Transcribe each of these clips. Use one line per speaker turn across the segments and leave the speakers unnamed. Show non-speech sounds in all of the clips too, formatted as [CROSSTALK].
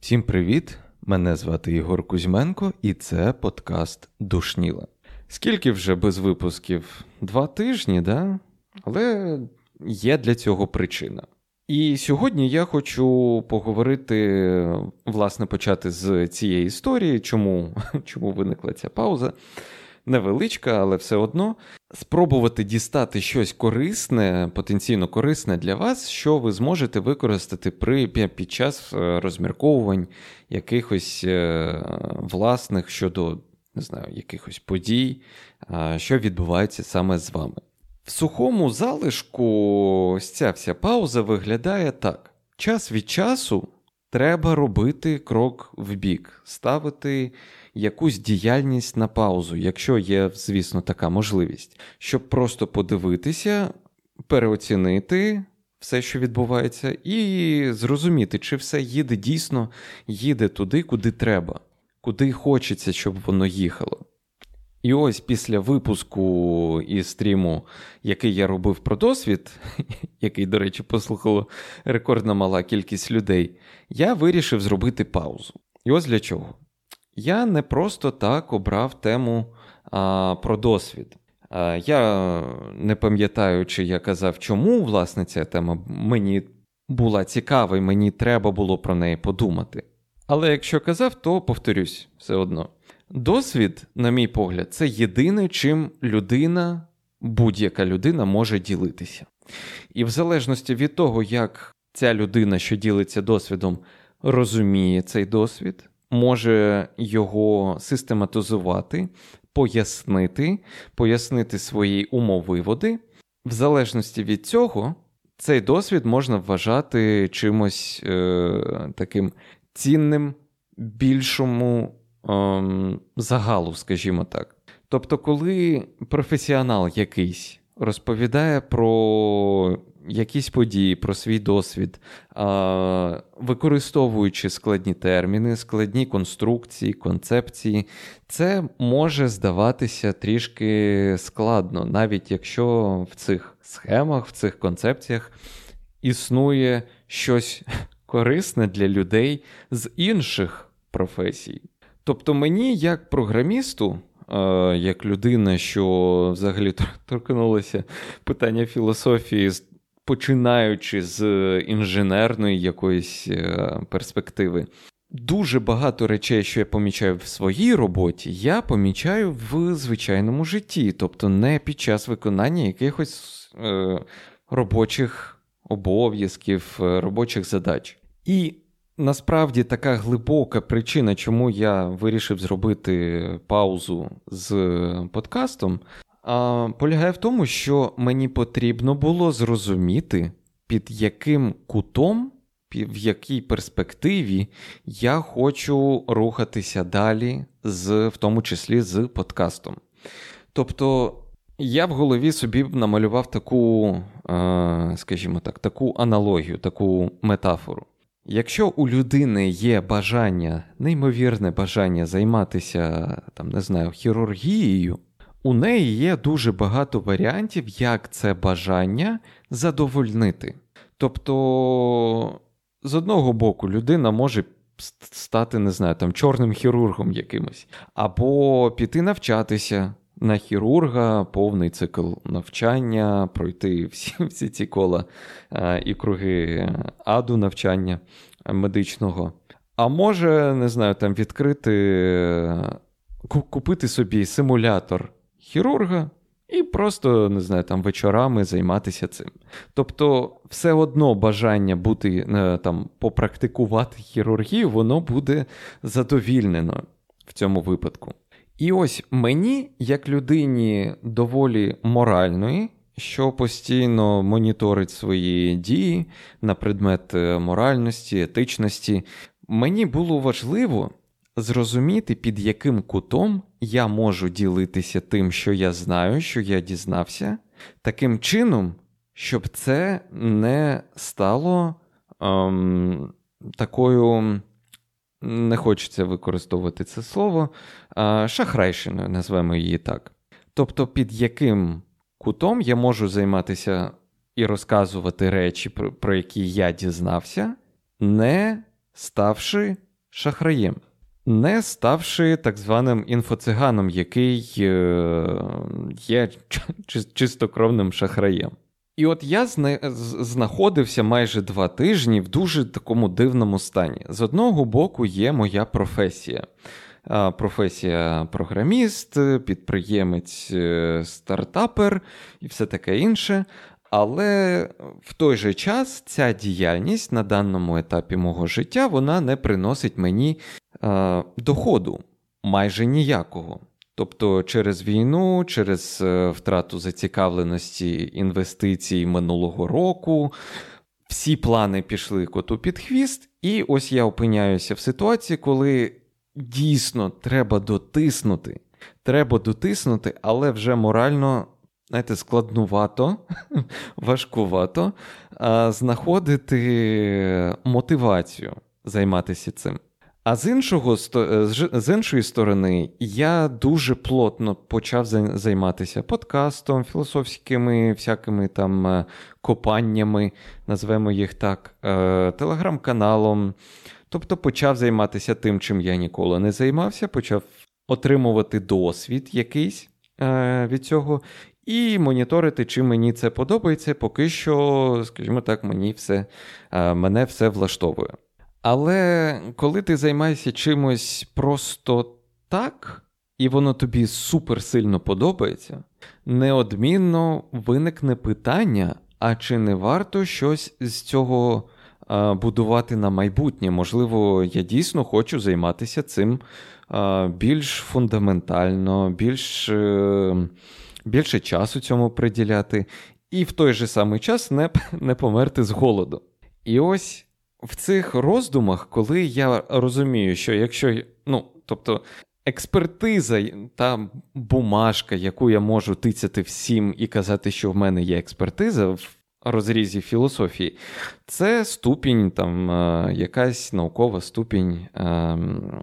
Всім привіт! Мене звати Ігор Кузьменко, і це подкаст Душніла. Скільки вже без випусків? Два тижні, да? Але є для цього причина. І сьогодні я хочу поговорити, власне, почати з цієї історії, чому, [LAUGHS] чому виникла ця пауза невеличка, але все одно спробувати дістати щось корисне, потенційно корисне для вас, що ви зможете використати при, під час е, розмірковувань якихось е, власних щодо не знаю, якихось подій, що відбувається саме з вами. В сухому залишку ось ця вся пауза виглядає так: час від часу треба робити крок в бік, ставити якусь діяльність на паузу, якщо є, звісно, така можливість, щоб просто подивитися, переоцінити все, що відбувається, і зрозуміти, чи все їде дійсно, їде туди, куди треба, куди хочеться, щоб воно їхало. І ось після випуску і стріму, який я робив про досвід, [LAUGHS] який, до речі, послухало рекордно мала кількість людей, я вирішив зробити паузу. І ось для чого. Я не просто так обрав тему а, про досвід. А, Я не пам'ятаю, чи я казав, чому власне ця тема мені була цікава, і мені треба було про неї подумати. Але якщо казав, то повторюсь все одно. Досвід, на мій погляд, це єдине, чим людина, будь-яка людина може ділитися. І в залежності від того, як ця людина, що ділиться досвідом, розуміє цей досвід, може його систематизувати, пояснити, пояснити свої умовиводи. В залежності від цього, цей досвід можна вважати чимось е, таким цінним, більшому е, загалу, скажімо так. Тобто, коли професіонал якийсь розповідає про якісь події, про свій досвід, використовуючи складні терміни, складні конструкції, концепції, це може здаватися трішки складно, навіть якщо в цих схемах, в цих концепціях існує щось [LAUGHS] корисне для людей з інших професій. Тобто мені, як програмісту, як людина, що взагалі [LAUGHS] торкнулася питання філософії починаючи з інженерної якоїсь е, перспективи. Дуже багато речей, що я помічаю в своїй роботі, я помічаю в звичайному житті, тобто не під час виконання якихось е, робочих обов'язків, е, робочих задач. І насправді така глибока причина, чому я вирішив зробити паузу з подкастом, а, полягає в тому, що мені потрібно було зрозуміти, під яким кутом, в якій перспективі я хочу рухатися далі, з, в тому числі з подкастом. Тобто. Я в голові собі намалював таку, скажімо так, таку аналогію, таку метафору. Якщо у людини є бажання, неймовірне бажання займатися там, не знаю, хірургією, у неї є дуже багато варіантів, як це бажання задовольнити. Тобто, з одного боку, людина може стати, не знаю, там, чорним хірургом якимось, або піти навчатися на хірурга, повний цикл навчання, пройти всі [LAUGHS] всі ці кола і круги аду навчання медичного. А може, не знаю, там відкрити, купити собі симулятор хірурга і просто, не знаю, там вечорами займатися цим. Тобто, все одно бажання бути е, там, попрактикувати хірургію, воно буде задовільнено в цьому випадку. І ось мені, як людині доволі моральної, що постійно моніторить свої дії на предмет е, моральності, етичності, мені було важливо зрозуміти, під яким кутом я можу ділитися тим, що я знаю, що я дізнався, таким чином, щоб це не стало ем, такою. Не хочеться використовувати це слово, а шахрайщиною, назвемо її так. Тобто, під яким кутом я можу займатися і розказувати речі, про які я дізнався, не ставши шахраєм, не ставши так званим інфоциганом, який е, є [LAUGHS] чистокровним шахраєм. І от я знаходився майже два тижні в дуже такому дивному стані. З одного боку, є моя професія. Професія програміст, підприємець, е, стартапер і все таке інше. Але в той же час ця діяльність на даному етапі мого життя вона не приносить мені е, доходу майже ніякого. Тобто через війну, через е, втрату зацікавленості інвестицій минулого року, всі плани пішли коту під хвіст, і ось я опиняюся в ситуації, коли дійсно треба дотиснути. Треба дотиснути, але вже морально, знаєте, складнувато, [LAUGHS] важкувато знаходити мотивацію займатися цим. А з іншого е, з іншої сторони, я дуже плотно почав займатися подкастом, філософськими всякими там е, копаннями, назвемо їх так, е, телеграм-каналом. Тобто почав займатися тим, чим я ніколи не займався, почав отримувати досвід якийсь від цього. І моніторити, чи мені це подобається, поки що, скажімо так, мені все, мене все влаштовує. Але коли ти займаєшся чимось просто так, і воно тобі супер сильно подобається, неодмінно виникне питання: а чи не варто щось з цього а, будувати на майбутнє? Можливо, я дійсно хочу займатися цим а, більш фундаментально, більш, е, більше часу цьому приділяти, і в той же самий час не, не померти з голоду. І ось в цих роздумах, коли я розумію, що якщо, ну, тобто, експертиза та бумажка, яку я можу тицяти всім і казати, що в мене є експертиза в розрізі філософії, це ступінь, там, е, якась наукова ступінь ем,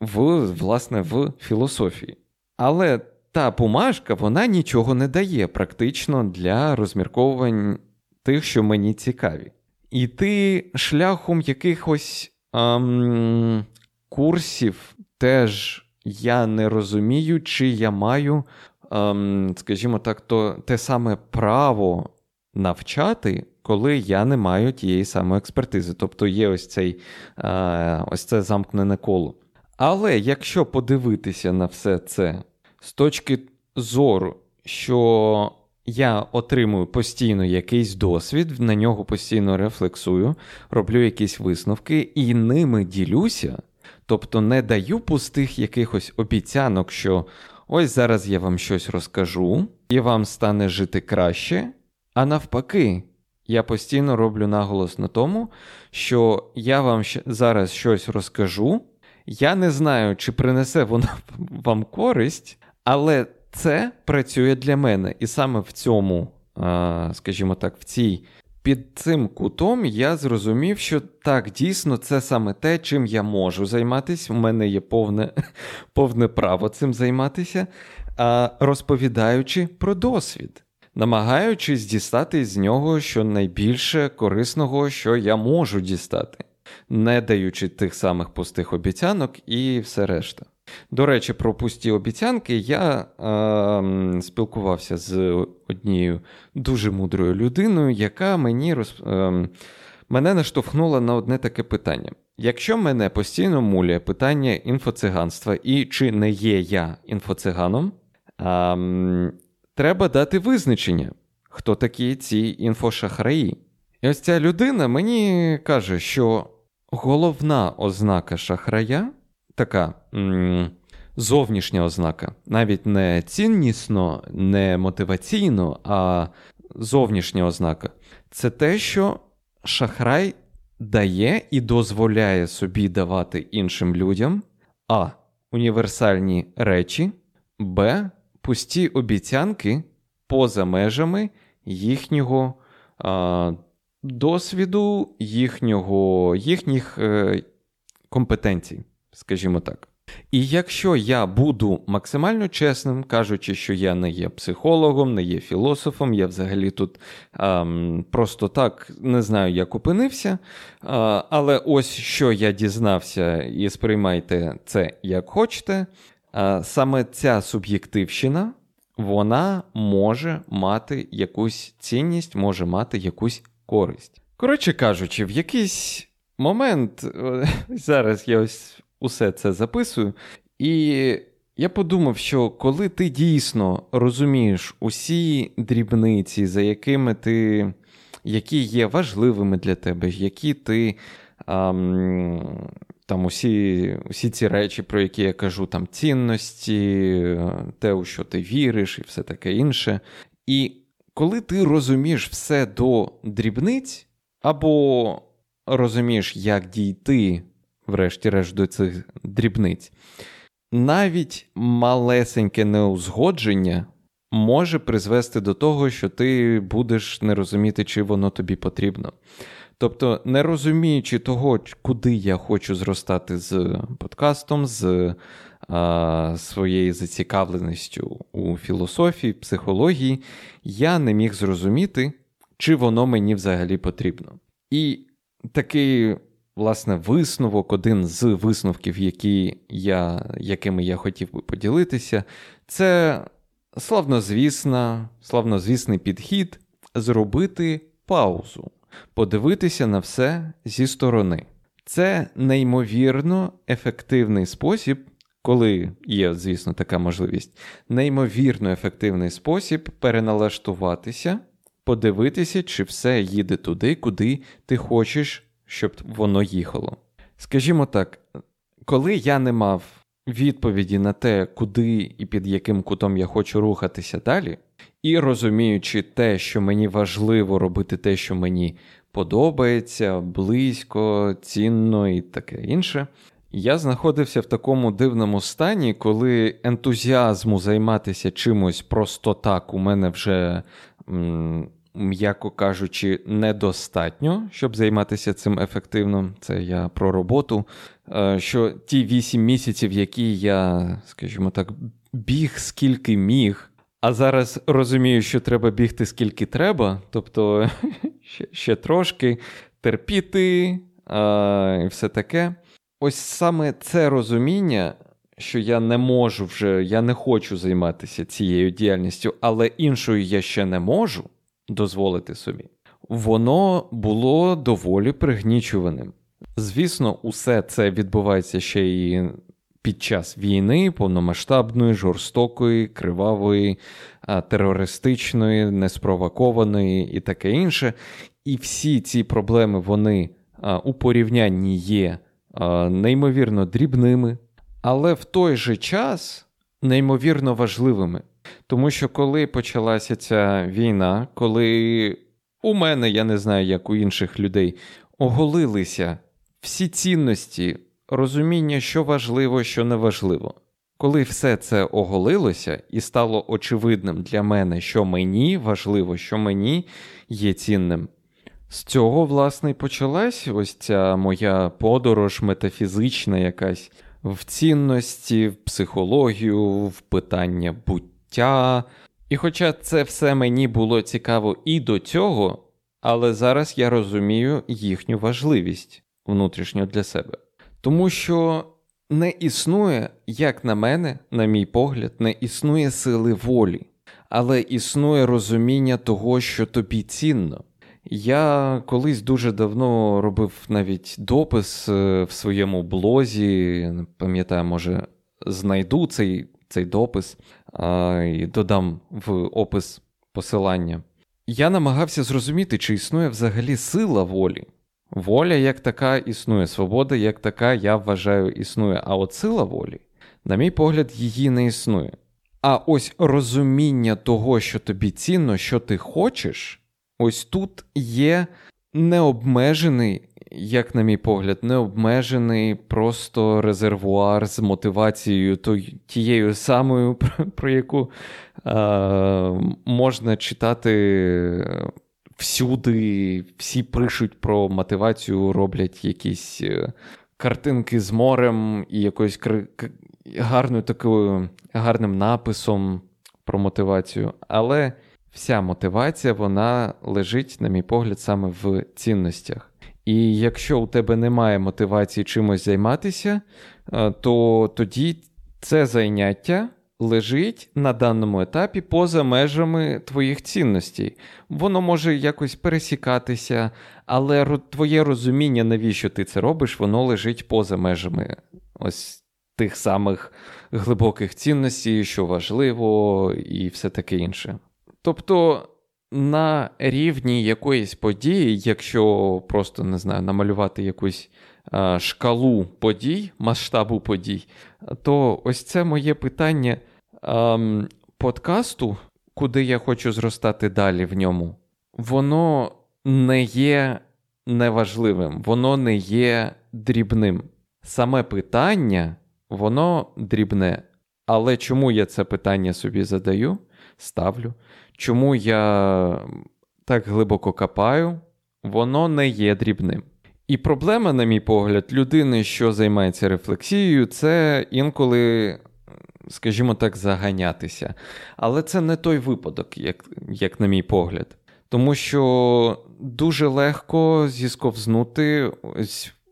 в, власне, в філософії. Але та бумажка вона нічого не дає практично для розмірковувань тих, що мені цікаві. Іти шляхом якихось ем, курсів теж я не розумію, чи я маю, ем, скажімо так, то те саме право навчати, коли я не маю тієї самої експертизи. Тобто є ось цей е, ось це замкнене коло. Але якщо подивитися на все це з точки зору, що я отримую постійно якийсь досвід, на нього постійно рефлексую, роблю якісь висновки і ними ділюся. Тобто не даю пустих якихось обіцянок, що ось зараз я вам щось розкажу, і вам стане жити краще. А навпаки, я постійно роблю наголос на тому, що я вам зараз щось розкажу. Я не знаю, чи принесе воно вам користь, але це працює для мене. І саме в цьому, скажімо так, в цій. Під цим кутом я зрозумів, що так, дійсно, це саме те, чим я можу займатися. У мене є повне [LAUGHS] повне право цим займатися, розповідаючи про досвід, намагаючись дістати з нього щонайбільше корисного, що я можу дістати, не даючи тих самих пустих обіцянок і все решта. До речі, про пусті обіцянки я е, спілкувався з однією дуже мудрою людиною, яка мені роз, е, мене наштовхнула на одне таке питання. Якщо мене постійно муляє питання інфоциганства і чи не є я інфоциганом, е, треба дати визначення, хто такі ці інфошахраї. І ось ця людина мені каже, що головна ознака шахрая така м- зовнішня ознака, навіть не ціннісно, не мотиваційно, а зовнішня ознака це те, що шахрай дає і дозволяє собі давати іншим людям а. Універсальні речі, Б. Пусті обіцянки поза межами їхнього а, досвіду, їхнього, їхніх е, компетенцій скажімо так. І якщо я буду максимально чесним, кажучи, що я не є психологом, не є філософом, я взагалі тут ем, просто так не знаю, як опинився. Е, але ось що я дізнався, і сприймайте це як хочете. Е, саме ця суб'єктивщина, вона може мати якусь цінність, може мати якусь користь. Коротше кажучи, в якийсь момент, [LAUGHS] зараз я ось усе це записую, і я подумав, що коли ти дійсно розумієш усі дрібниці, за якими ти, які є важливими для тебе, які ти. Ам, там усі усі ці речі, про які я кажу, там цінності, те, у що ти віриш, і все таке інше. І коли ти розумієш все до дрібниць, або розумієш, як дійти, врешті-решт, до цих дрібниць, навіть малесеньке неузгодження може призвести до того, що ти будеш не розуміти, чи воно тобі потрібно. Тобто, не розуміючи того, куди я хочу зростати з подкастом, з а, своєю зацікавленістю у філософії, психології, я не міг зрозуміти, чи воно мені взагалі потрібно. І такий, власне, висновок, один з висновків, які я, якими я хотів би поділитися, це славнозвісна, славнозвісний підхід зробити паузу подивитися на все зі сторони. Це неймовірно ефективний спосіб, коли є, звісно, така можливість, неймовірно ефективний спосіб переналаштуватися, подивитися, чи все їде туди, куди ти хочеш, щоб воно їхало. Скажімо так, коли я не мав відповіді на те, куди і під яким кутом я хочу рухатися далі, і розуміючи те, що мені важливо робити те, що мені подобається, близько, цінно і таке інше. Я знаходився в такому дивному стані, коли ентузіазму займатися чимось просто так у мене вже, м'яко кажучи, недостатньо, щоб займатися цим ефективно. Це я про роботу. Е, що ті вісім місяців, які я, скажімо так, біг скільки міг. А зараз розумію, що треба бігти скільки треба, тобто [LAUGHS] ще ще трошки терпіти а, і все таке. Ось саме це розуміння, що я не можу вже, я не хочу займатися цією діяльністю, але іншою я ще не можу дозволити собі, воно було доволі пригнічуваним. Звісно, усе це відбувається ще й під час війни, повномасштабної, жорстокої, кривавої, терористичної, неспровокованої і таке інше. І всі ці проблеми вони у порівнянні є неймовірно дрібними, але в той же час неймовірно важливими. Тому що коли почалася ця війна, коли у мене, я не знаю, як у інших людей, оголилися всі цінності, розуміння, що важливо, що не важливо. Коли все це оголилося і стало очевидним для мене, що мені важливо, що мені є цінним, з цього, власне, і почалась ось ця моя подорож метафізична якась в цінності, в психологію, в питання буття. І хоча це все мені було цікаво і до цього, але зараз я розумію їхню важливість внутрішньо для себе. Тому що не існує, як на мене, на мій погляд, не існує сили волі, але існує розуміння того, що тобі цінно. Я колись дуже давно робив навіть допис е, в своєму блозі, пам'ятаю, може, знайду цей цей допис і додам в опис посилання. Я намагався зрозуміти, чи існує взагалі сила волі. Воля як така існує, свобода як така, я вважаю, існує. А от сила волі, на мій погляд, її не існує. А ось розуміння того, що тобі цінно, що ти хочеш, ось тут є необмежений, як на мій погляд, необмежений просто резервуар з мотивацією тією самою, [LAUGHS] про, яку е, можна читати всюди всі пишуть про мотивацію, роблять якісь е, картинки з морем і якоюсь гарною такою гарним написом про мотивацію. Але вся мотивація вона лежить, на мій погляд, саме в цінностях. І якщо у тебе немає мотивації чимось займатися, е, то тоді це заняття лежить на даному етапі поза межами твоїх цінностей. Воно може якось пересікатися, але твоє розуміння, навіщо ти це робиш, воно лежить поза межами ось тих самих глибоких цінностей, що важливо, і все таке інше. Тобто. На рівні якоїсь події, якщо просто не знаю, намалювати якусь а, шкалу подій, масштабу подій, то ось це моє питання а, подкасту, куди я хочу зростати далі в ньому, воно не є неважливим, воно не є дрібним. Саме питання, воно дрібне. Але чому я це питання собі задаю, ставлю? Чому я так глибоко копаю, воно не є дрібним. І проблема, на мій погляд, людини, що займається рефлексією, це інколи, скажімо так, заганятися. Але це не той випадок, як, як на мій погляд. Тому що дуже легко зісковзнути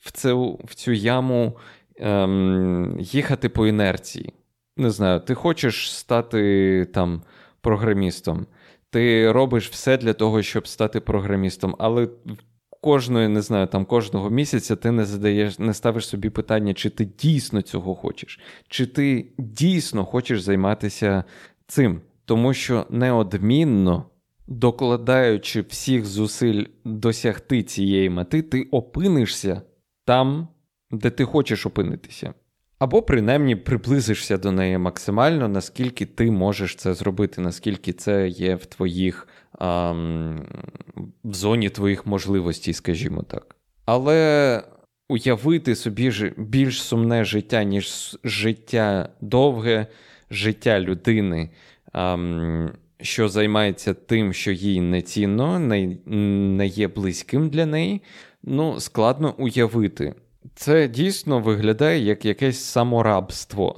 в цю, в цю яму ем, їхати по інерції. Не знаю, ти хочеш стати там програмістом. Ти робиш все для того, щоб стати програмістом, але кожної, не знаю, там кожного місяця ти не задаєш, не ставиш собі питання, чи ти дійсно цього хочеш, чи ти дійсно хочеш займатися цим. Тому що неодмінно, докладаючи всіх зусиль досягти цієї мети, ти опинишся там, де ти хочеш опинитися. Або принаймні приблизишся до неї максимально, наскільки ти можеш це зробити, наскільки це є в твоїх ам, в зоні твоїх можливостей, скажімо так. Але уявити собі більш сумне життя, ніж життя довге, життя людини, ам, що займається тим, що їй не цінно, не, не є близьким для неї, ну, складно уявити. Це дійсно виглядає як якесь саморабство.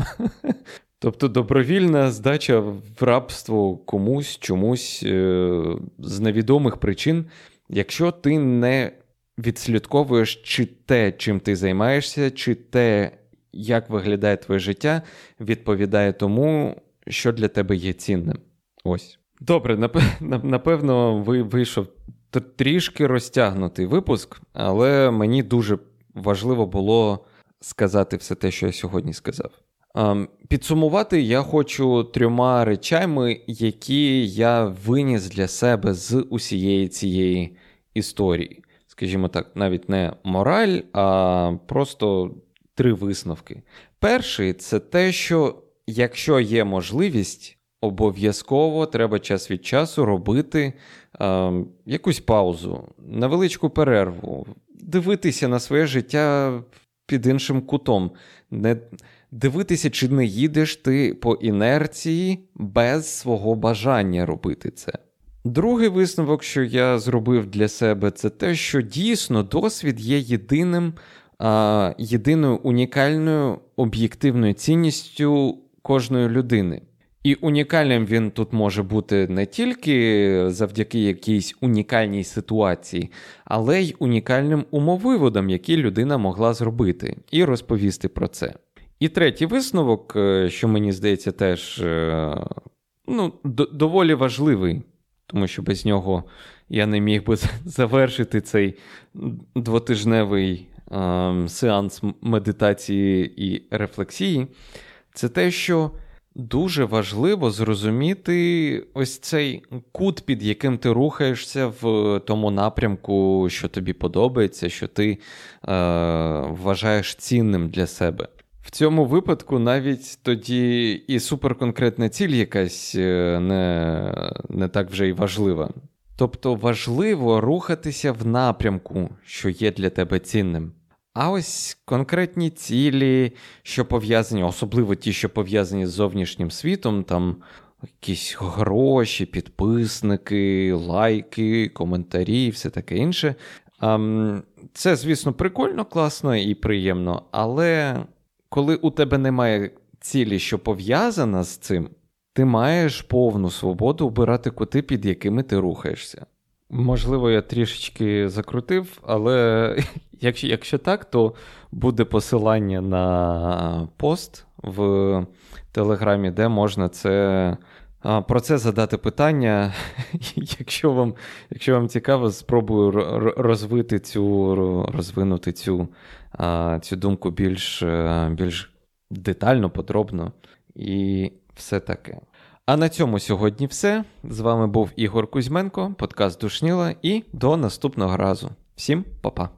[LAUGHS] Тобто добровільна здача в рабство комусь, чомусь е- з невідомих причин, якщо ти не відслідковуєш, чи те, чим ти займаєшся, чи те, як виглядає твоє життя, відповідає тому, що для тебе є цінним. Ось. Добре, [LAUGHS] напевно, ви вийшов трішки розтягнутий випуск, але мені дуже важливо було сказати все те, що я сьогодні сказав. Ем, підсумувати я хочу трьома речами, які я виніс для себе з усієї цієї історії. Скажімо так, навіть не мораль, а просто три висновки. Перший це те, що якщо є можливість, обов'язково треба час від часу робити е, якусь паузу, невеличку перерву, дивитися на своє життя під іншим кутом. Не Дивитися, чи не їдеш ти по інерції без свого бажання робити це. Другий висновок, що я зробив для себе, це те, що дійсно досвід є єдиним, а, єдиною унікальною об'єктивною цінністю кожної людини. І унікальним він тут може бути не тільки завдяки якійсь унікальній ситуації, але й унікальним умовиводам, які людина могла зробити, і розповісти про це. І третій висновок, е, що мені здається, теж е, ну, доволі важливий, тому що без нього я не міг би [LAUGHS] завершити цей двотижневий е, сеанс медитації і рефлексії, це те, що дуже важливо зрозуміти ось цей кут, під яким ти рухаєшся в тому напрямку, що тобі подобається, що ти е, вважаєш цінним для себе. В цьому випадку навіть тоді і суперконкретна ціль якась е, не, не так вже й важлива. Тобто важливо рухатися в напрямку, що є для тебе цінним. А ось конкретні цілі, що пов'язані, особливо ті, що пов'язані з зовнішнім світом, там якісь гроші, підписники, лайки, коментарі, все таке інше. Це, звісно, прикольно, класно і приємно, але коли у тебе немає цілі, що пов'язана з цим, ти маєш повну свободу обирати кути, під якими ти рухаєшся. Можливо, я трішечки закрутив, але якщо якщо так, то буде посилання на пост в Телеграмі, де можна це. Про це задати питання. [LAUGHS] Якщо вам якщо вам цікаво, спробую розвити цю, розвинути цю цю думку більш е, більш детально, подробно і все таке. А на цьому сьогодні все. З вами був Ігор Кузьменко, подкаст Душніла, і до наступного разу. Всім па-па.